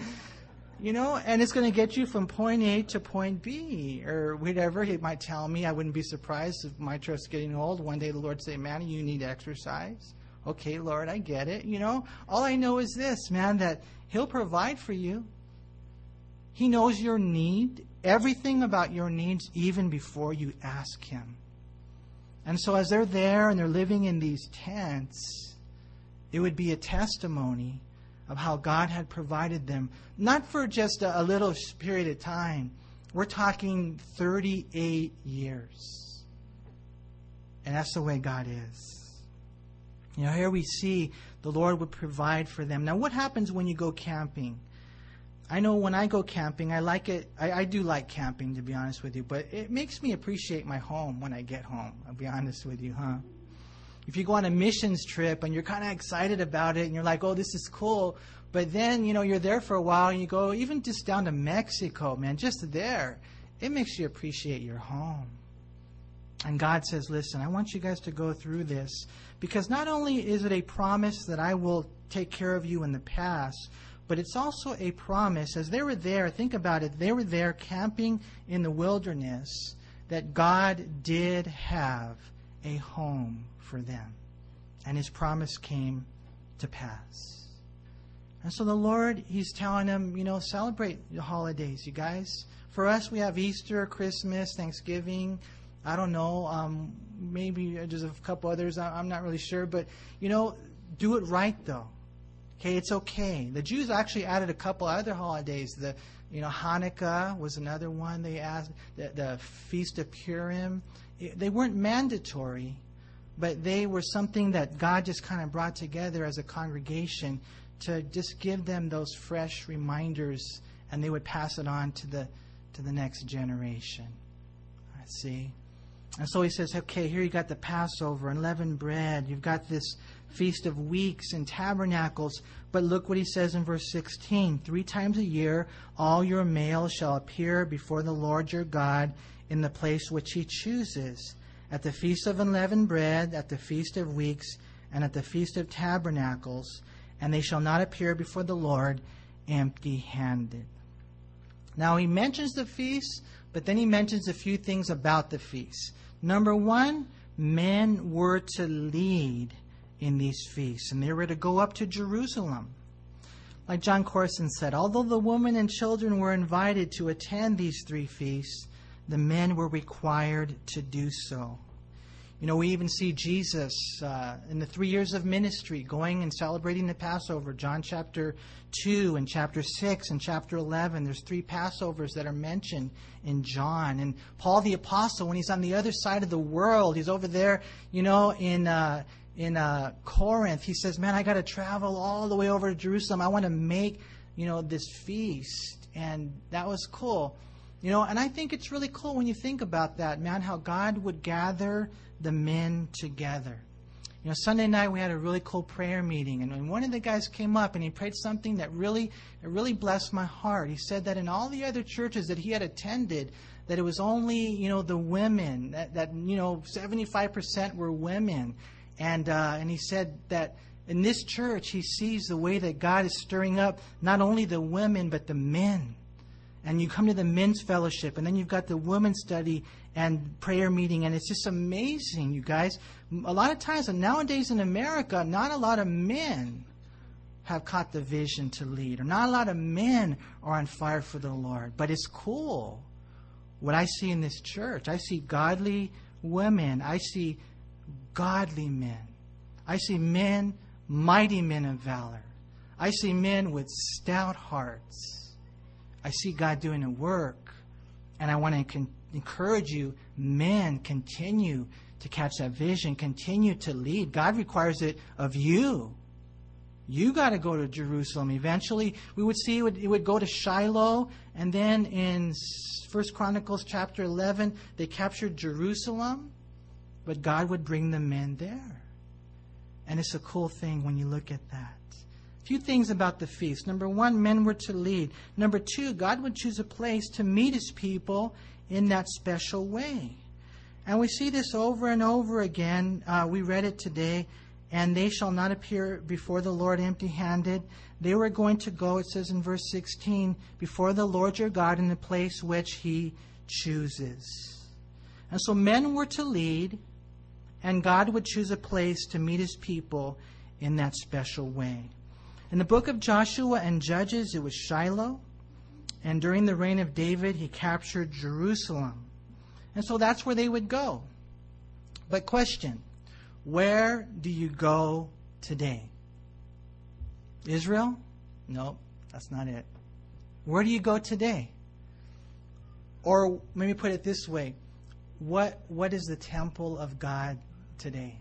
A: you know, and it's going to get you from point A to point B or whatever. He might tell me. I wouldn't be surprised if my trust's getting old. One day the Lord say, man, you need exercise. Okay, Lord, I get it. You know, all I know is this, man, that He'll provide for you. He knows your need everything about your needs even before you ask Him. And so as they're there and they're living in these tents, it would be a testimony of how God had provided them, not for just a, little period of time. We're talking 38 years. And that's the way God is. You know, here we see the Lord would provide for them. Now, what happens when you go camping? I know when I go camping, I like it. I, I, do like camping, to be honest with you, but it makes me appreciate my home when I get home. I'll be honest with you, huh? If you go on a missions trip and you're kind of excited about it and you're like, oh, this is cool, but then, you know, you're there for a while and you go even just down to Mexico, man, just there, it makes you appreciate your home. And God says, listen, I want you guys to go through this because not only is it a promise that I will take care of you in the past, but it's also a promise. As they were there, think about it, they were there camping in the wilderness, that God did have a home for them. And his promise came to pass. And so the Lord, he's telling them, you know, celebrate the holidays, you guys. For us, we have Easter, Christmas, Thanksgiving. I don't know. Um, maybe there's a couple others. I'm not really sure. But, you know, do it right, though. Okay, it's okay. The Jews actually added a couple other holidays. The you know Hanukkah was another one they asked. The, the Feast of Purim. They weren't mandatory, but they were something that God just kind of brought together as a congregation to just give them those fresh reminders, and they would pass it on to the to the next generation. I see. And so he says, okay, here you got the Passover, unleavened bread. You've got this Feast of Weeks and Tabernacles. But look what he says in verse 16 Three times a year all your males shall appear before the Lord your God in the place which he chooses, at the Feast of Unleavened Bread, at the Feast of Weeks, and at the Feast of Tabernacles, and they shall not appear before the Lord empty handed. Now he mentions the feast, but then he mentions a few things about the feast. Number one, men were to lead in these feasts, and they were to go up to Jerusalem. Like Jon Courson said, although the women and children were invited to attend these three feasts, the men were required to do so. You know, we even see Jesus uh, in the three years of ministry going and celebrating the Passover. John chapter 2 and chapter 6 and chapter 11. There's three Passovers that are mentioned in John. And Paul the Apostle, when he's on the other side of the world, he's over there, you know, in. Uh, in uh, Corinth, he says, "Man, I got to travel all the way over to Jerusalem. I want to make, you know, this feast." And that was cool, you know. And I think it's really cool when you think about that, man. How God would gather the men together. You know, Sunday night we had a really cool prayer meeting, and one of the guys came up and he prayed something that really, it really blessed my heart. He said that in all the other churches that he had attended, that it was only, you know, the women that, that you know, 75% were women, and uh, and he said that in this church he sees the way that God is stirring up not only the women but the men and you come to the men's fellowship, and then you've got the women's study and prayer meeting, and it's just amazing, you guys. A lot of times, nowadays in America, not a lot of men have caught the vision to lead, or not a lot of men are on fire for the Lord. But it's cool what I see in this church. I see godly women, I see godly men, I see men, mighty men of valor, I see men with stout hearts. I see God doing a work, and I want to con- encourage you, men, continue to catch that vision, continue to lead. God requires it of you. You got to go to Jerusalem. Eventually, we would see it would, it would go to Shiloh, and then in First Chronicles chapter 11, they captured Jerusalem, but God would bring the men there. And it's a cool thing when you look at that A few things about the feast. Number one, men were to lead. Number two, God would choose a place to meet his people in that special way. And we see this over and over again. Uh, we read it today. And they shall not appear before the Lord empty handed. They were going to go, it says in verse 16, before the Lord your God in the place which he chooses. And so men were to lead, and God would choose a place to meet his people in that special way. In the book of Joshua and Judges, it was Shiloh. And during the reign of David, he captured Jerusalem. And so that's where they would go. But question Where do you go today? Israel? No, that's not it. Where do you go today? Or let me put it this way what, what is the temple of God today?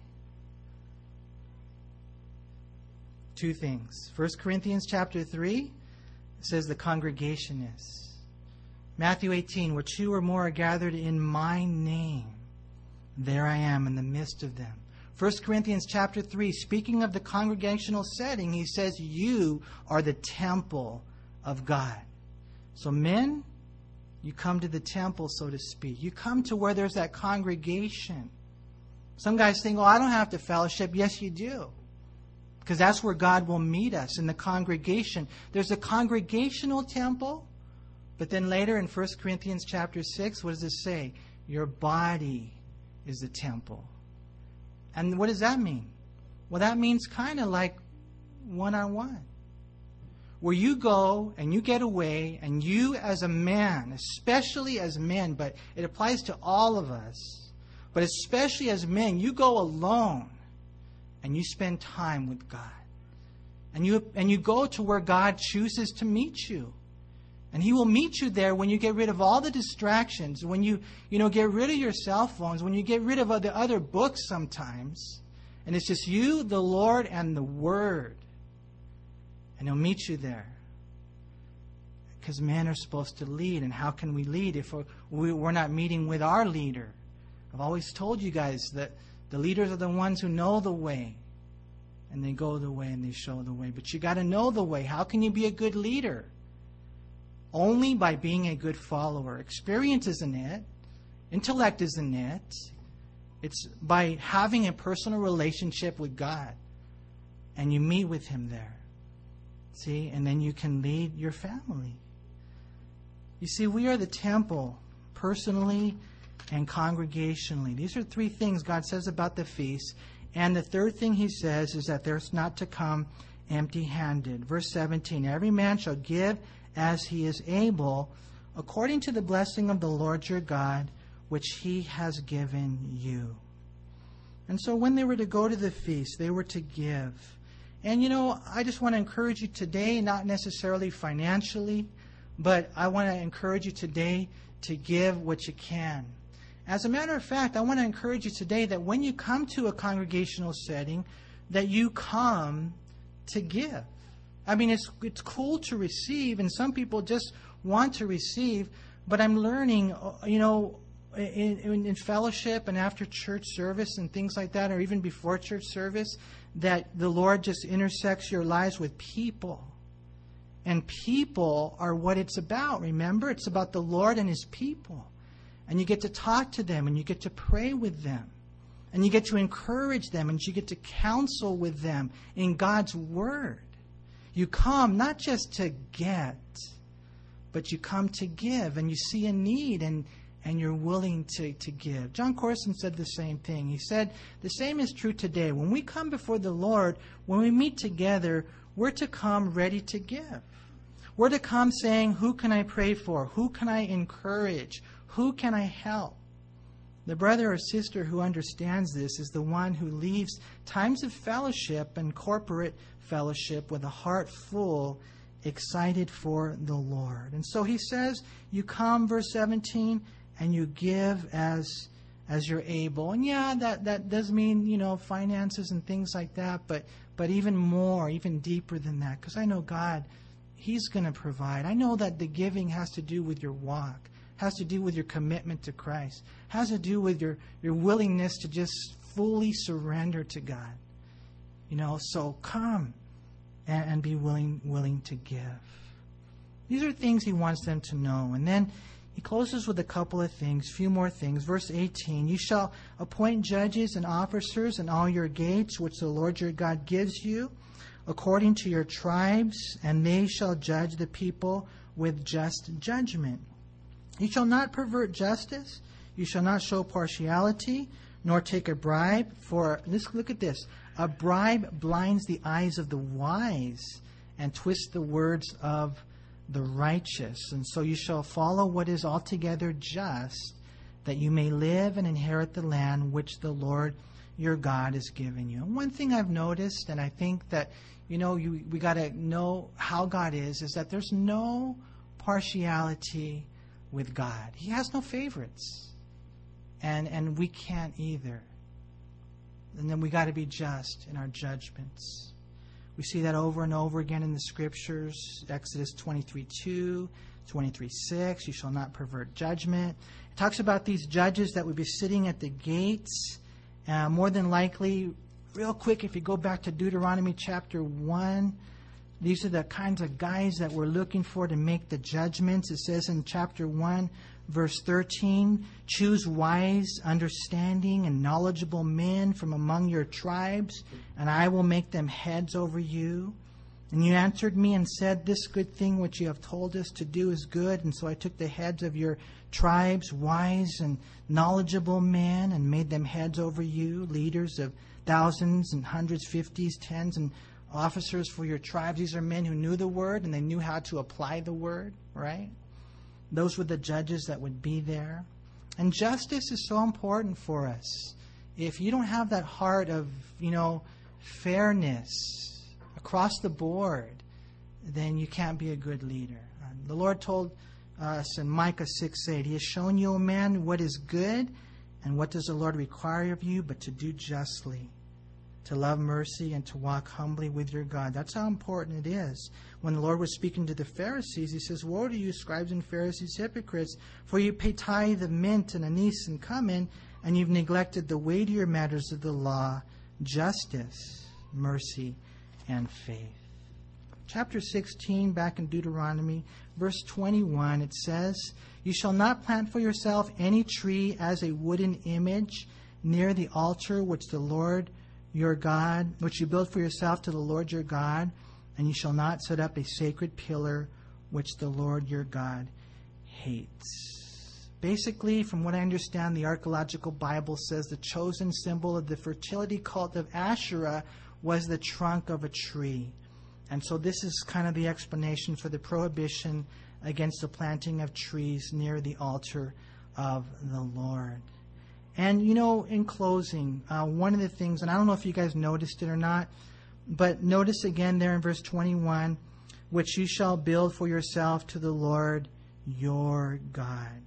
A: Two things. 1 Corinthians chapter 3 says the congregation is. Matthew 18, where two or more are gathered in my name, there I am in the midst of them. 1 Corinthians chapter 3, speaking of the congregational setting, he says, You are the temple of God. So, men, you come to the temple, so to speak. You come to where there's that congregation. Some guys think, well, I don't have to fellowship. Yes, you do. Because that's where God will meet us in the congregation. There's a congregational temple, but then later in 1 Corinthians chapter 6, what does it say? Your body is the temple. And what does that mean? Well, that means kind of like one on one where you go and you get away, and you as a man, especially as men, but it applies to all of us, but especially as men, you go alone and you spend time with God. And you, and you go to where God chooses to meet you. And he will meet you there when you get rid of all the distractions, when you, you know, get rid of your cell phones, when you get rid of the other books sometimes. And it's just you, the Lord, and the Word. And He'll meet you there. Because men are supposed to lead. And how can we lead if we're not meeting with our leader? I've always told you guys that the leaders are the ones who know the way. And they go the way and they show the way. But you got to know the way. How can you be a good leader? Only by being a good follower. Experience isn't it, intellect isn't it. It's by having a personal relationship with God. And you meet with Him there. See, and then you can lead your family. You see, we are the temple, personally and congregationally. These are three things God says about the feast. And the third thing he says is that there's not to come empty handed. Verse 17 Every man shall give as he is able, according to the blessing of the Lord your God, which he has given you. And so when they were to go to the feast, they were to give. And you know, I just want to encourage you today, not necessarily financially, but I want to encourage you today to give what you can. As a matter of fact, I want to encourage you today that when you come to a congregational setting, that you come to give. I mean, it's it's cool to receive, and some people just want to receive. But I'm learning, uh, you know, in, in, in, fellowship and after church service and things like that, or even before church service, that the Lord just intersects your lives with people. And people are what it's about. Remember, it's about the Lord and His people. And you get to talk to them and you get to pray with them. And you get to encourage them and you get to counsel with them in God's Word. You come not just to get, but you come to give and you see a need and and you're willing to, to give. Jon Courson said the same thing. He said, The same is true today. When we come before the Lord, when we meet together, we're to come ready to give. We're to come saying, Who can I pray for? Who can I encourage? Who can I help? The brother or sister who understands this is the one who leaves times of fellowship and corporate fellowship with a heart full, excited for the Lord. And so he says, You come, verse 17, and you give as as you're able. And yeah, that, that does mean, you know, finances and things like that, but but even more, even deeper than that, because I know God, He's going to provide. I know that the giving has to do with your walk, has to do with your commitment to Christ, has to do with your, your willingness to just fully surrender to God. You know, so come and, and be willing willing to give. These are things he wants them to know. And then he closes with a couple of things, few more things. Verse 18 You shall appoint judges and officers in all your gates, which the Lord your God gives you, according to your tribes, and they shall judge the people with just judgment. You shall not pervert justice, you shall not show partiality, nor take a bribe, for let's look at this. A bribe blinds the eyes of the wise and twists the words of the righteous. And so you shall follow what is altogether just, that you may live and inherit the land which the Lord your God has given you. And one thing I've noticed, and I think that, you know, you, we got to know how God is, is that there's no partiality with God. He has no favorites. And, and we can't either. And then we got to be just in our judgments. We see that over and over again in the scriptures. Exodus 23 2, 23 6. You shall not pervert judgment. It talks about these judges that would be sitting at the gates. Uh, more than likely, real quick, if you go back to Deuteronomy chapter 1, these are the kinds of guys that we're looking for to make the judgments. It says in chapter 1, verse 13 Choose wise, understanding, and knowledgeable men from among your tribes, and I will make them heads over you. And you answered me and said, This good thing which you have told us to do is good. And so I took the heads of your tribes, wise and knowledgeable men, and made them heads over you, leaders of thousands and hundreds, fifties, tens, and officers for your tribes. These are men who knew the word and they knew how to apply the word, right? Those were the judges that would be there. And justice is so important for us. If you don't have that heart of, you know, fairness across the board, then you can't be a good leader. the Lord told us in Micah 6 8, He has shown you, O man, what is good, and what does the Lord require of you, but to do justly to love mercy and to walk humbly with your God. That's how important it is. When the Lord was speaking to the Pharisees, he says, Woe to you, scribes and Pharisees, hypocrites, for you pay tithe of mint and anise and cumin, and you've neglected the weightier matters of the law, justice, mercy, and faith. Chapter 16, back in Deuteronomy, verse 21, it says, You shall not plant for yourself any tree as a wooden image near the altar which the Lord your God, which you build for yourself to the Lord your God, and you shall not set up a sacred pillar which the Lord your God hates. Basically, from what I understand, the archaeological Bible says the chosen symbol of the fertility cult of Asherah was the trunk of a tree. And so this is kind of the explanation for the prohibition against the planting of trees near the altar of the Lord. And, you know, in closing, uh, one of the things, and I don't know if you guys noticed it or not, but notice again there in verse 21 which you shall build for yourself to the Lord your God.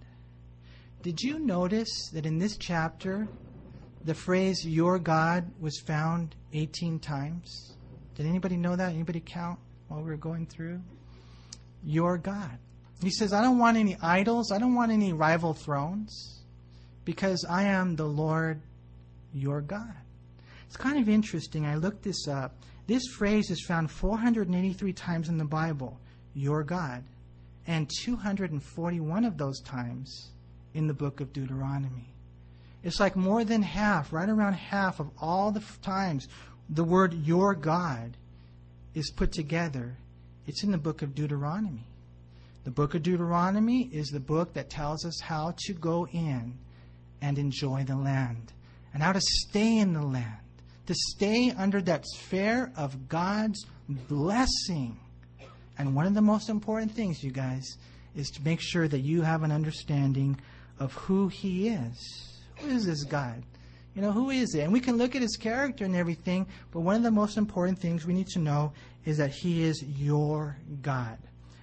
A: Did you notice that in this chapter, the phrase your God was found 18 times? Did anybody know that? Anybody count while we were going through? Your God. He says, I don't want any idols. I don't want any rival thrones because I am the Lord your God. It's kind of interesting. I looked this up. This phrase is found 483 times in the Bible, your God, and 241 of those times in the book of Deuteronomy. It's like more than half, right around half of all the times the word your God is put together. It's in the book of Deuteronomy. The book of Deuteronomy is the book that tells us how to go in and enjoy the land, and how to stay in the land, to stay under that sphere of God's blessing. And one of the most important things, you guys, is to make sure that you have an understanding of who He is. Who is this God? You know, who is it? And we can look at His character and everything, but one of the most important things we need to know is that He is your God.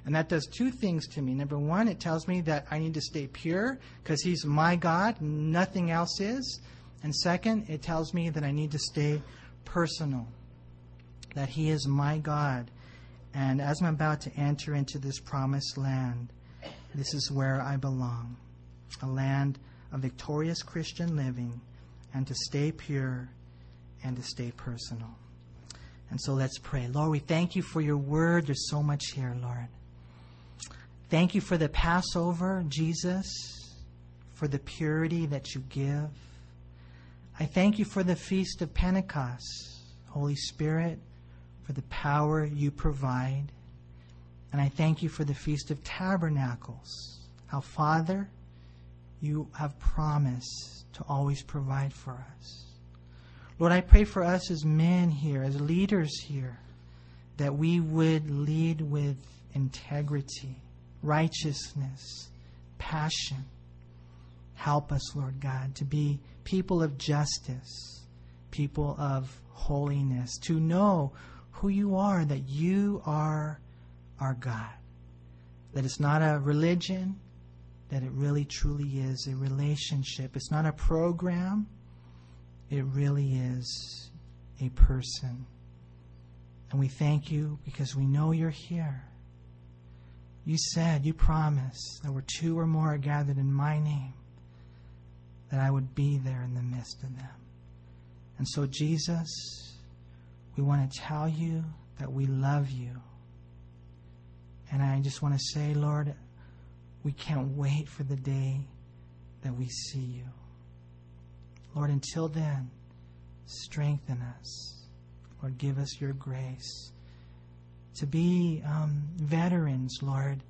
A: And that does two things to me. Number one, it tells me that I need to stay pure because He's my God, nothing else is. And second, it tells me that I need to stay personal, that He is my God. And as I'm about to enter into this promised land, this is where I belong a land of victorious Christian living, and to stay pure and to stay personal. And so let's pray. Lord, we thank you for your word. There's so much here, Lord. Thank you for the Passover, Jesus, for the purity that you give. I thank you for the Feast of Pentecost, Holy Spirit, for the power you provide. And I thank you for the Feast of Tabernacles, how, Father, you have promised to always provide for us. Lord, I pray for us as men here, as leaders here, that we would lead with integrity righteousness, passion. Help us, Lord God, to be people of justice, people of holiness, to know who you are, that you are our God. That it's not a religion, that it really truly is a relationship. It's not a program, it really is a person. And we thank you because we know you're here. You said, you promised that where two or more are gathered in my name, that I would be there in the midst of them. And so, Jesus, we want to tell you that we love you. And I just want to say, Lord, we can't wait for the day that we see you. Lord, until then, strengthen us. Lord, give us your grace to be um, veterans, Lord,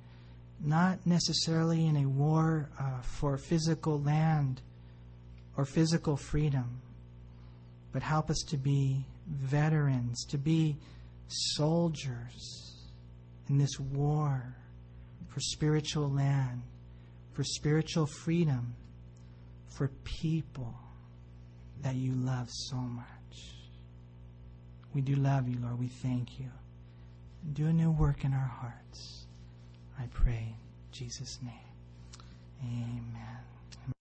A: not necessarily in a war uh, for physical land or physical freedom, but help us to be veterans, to be soldiers in this war for spiritual land, for spiritual freedom, for people that you love so much. We do love you, Lord. We thank you. Do a new work in our hearts. I pray in Jesus' name. Amen.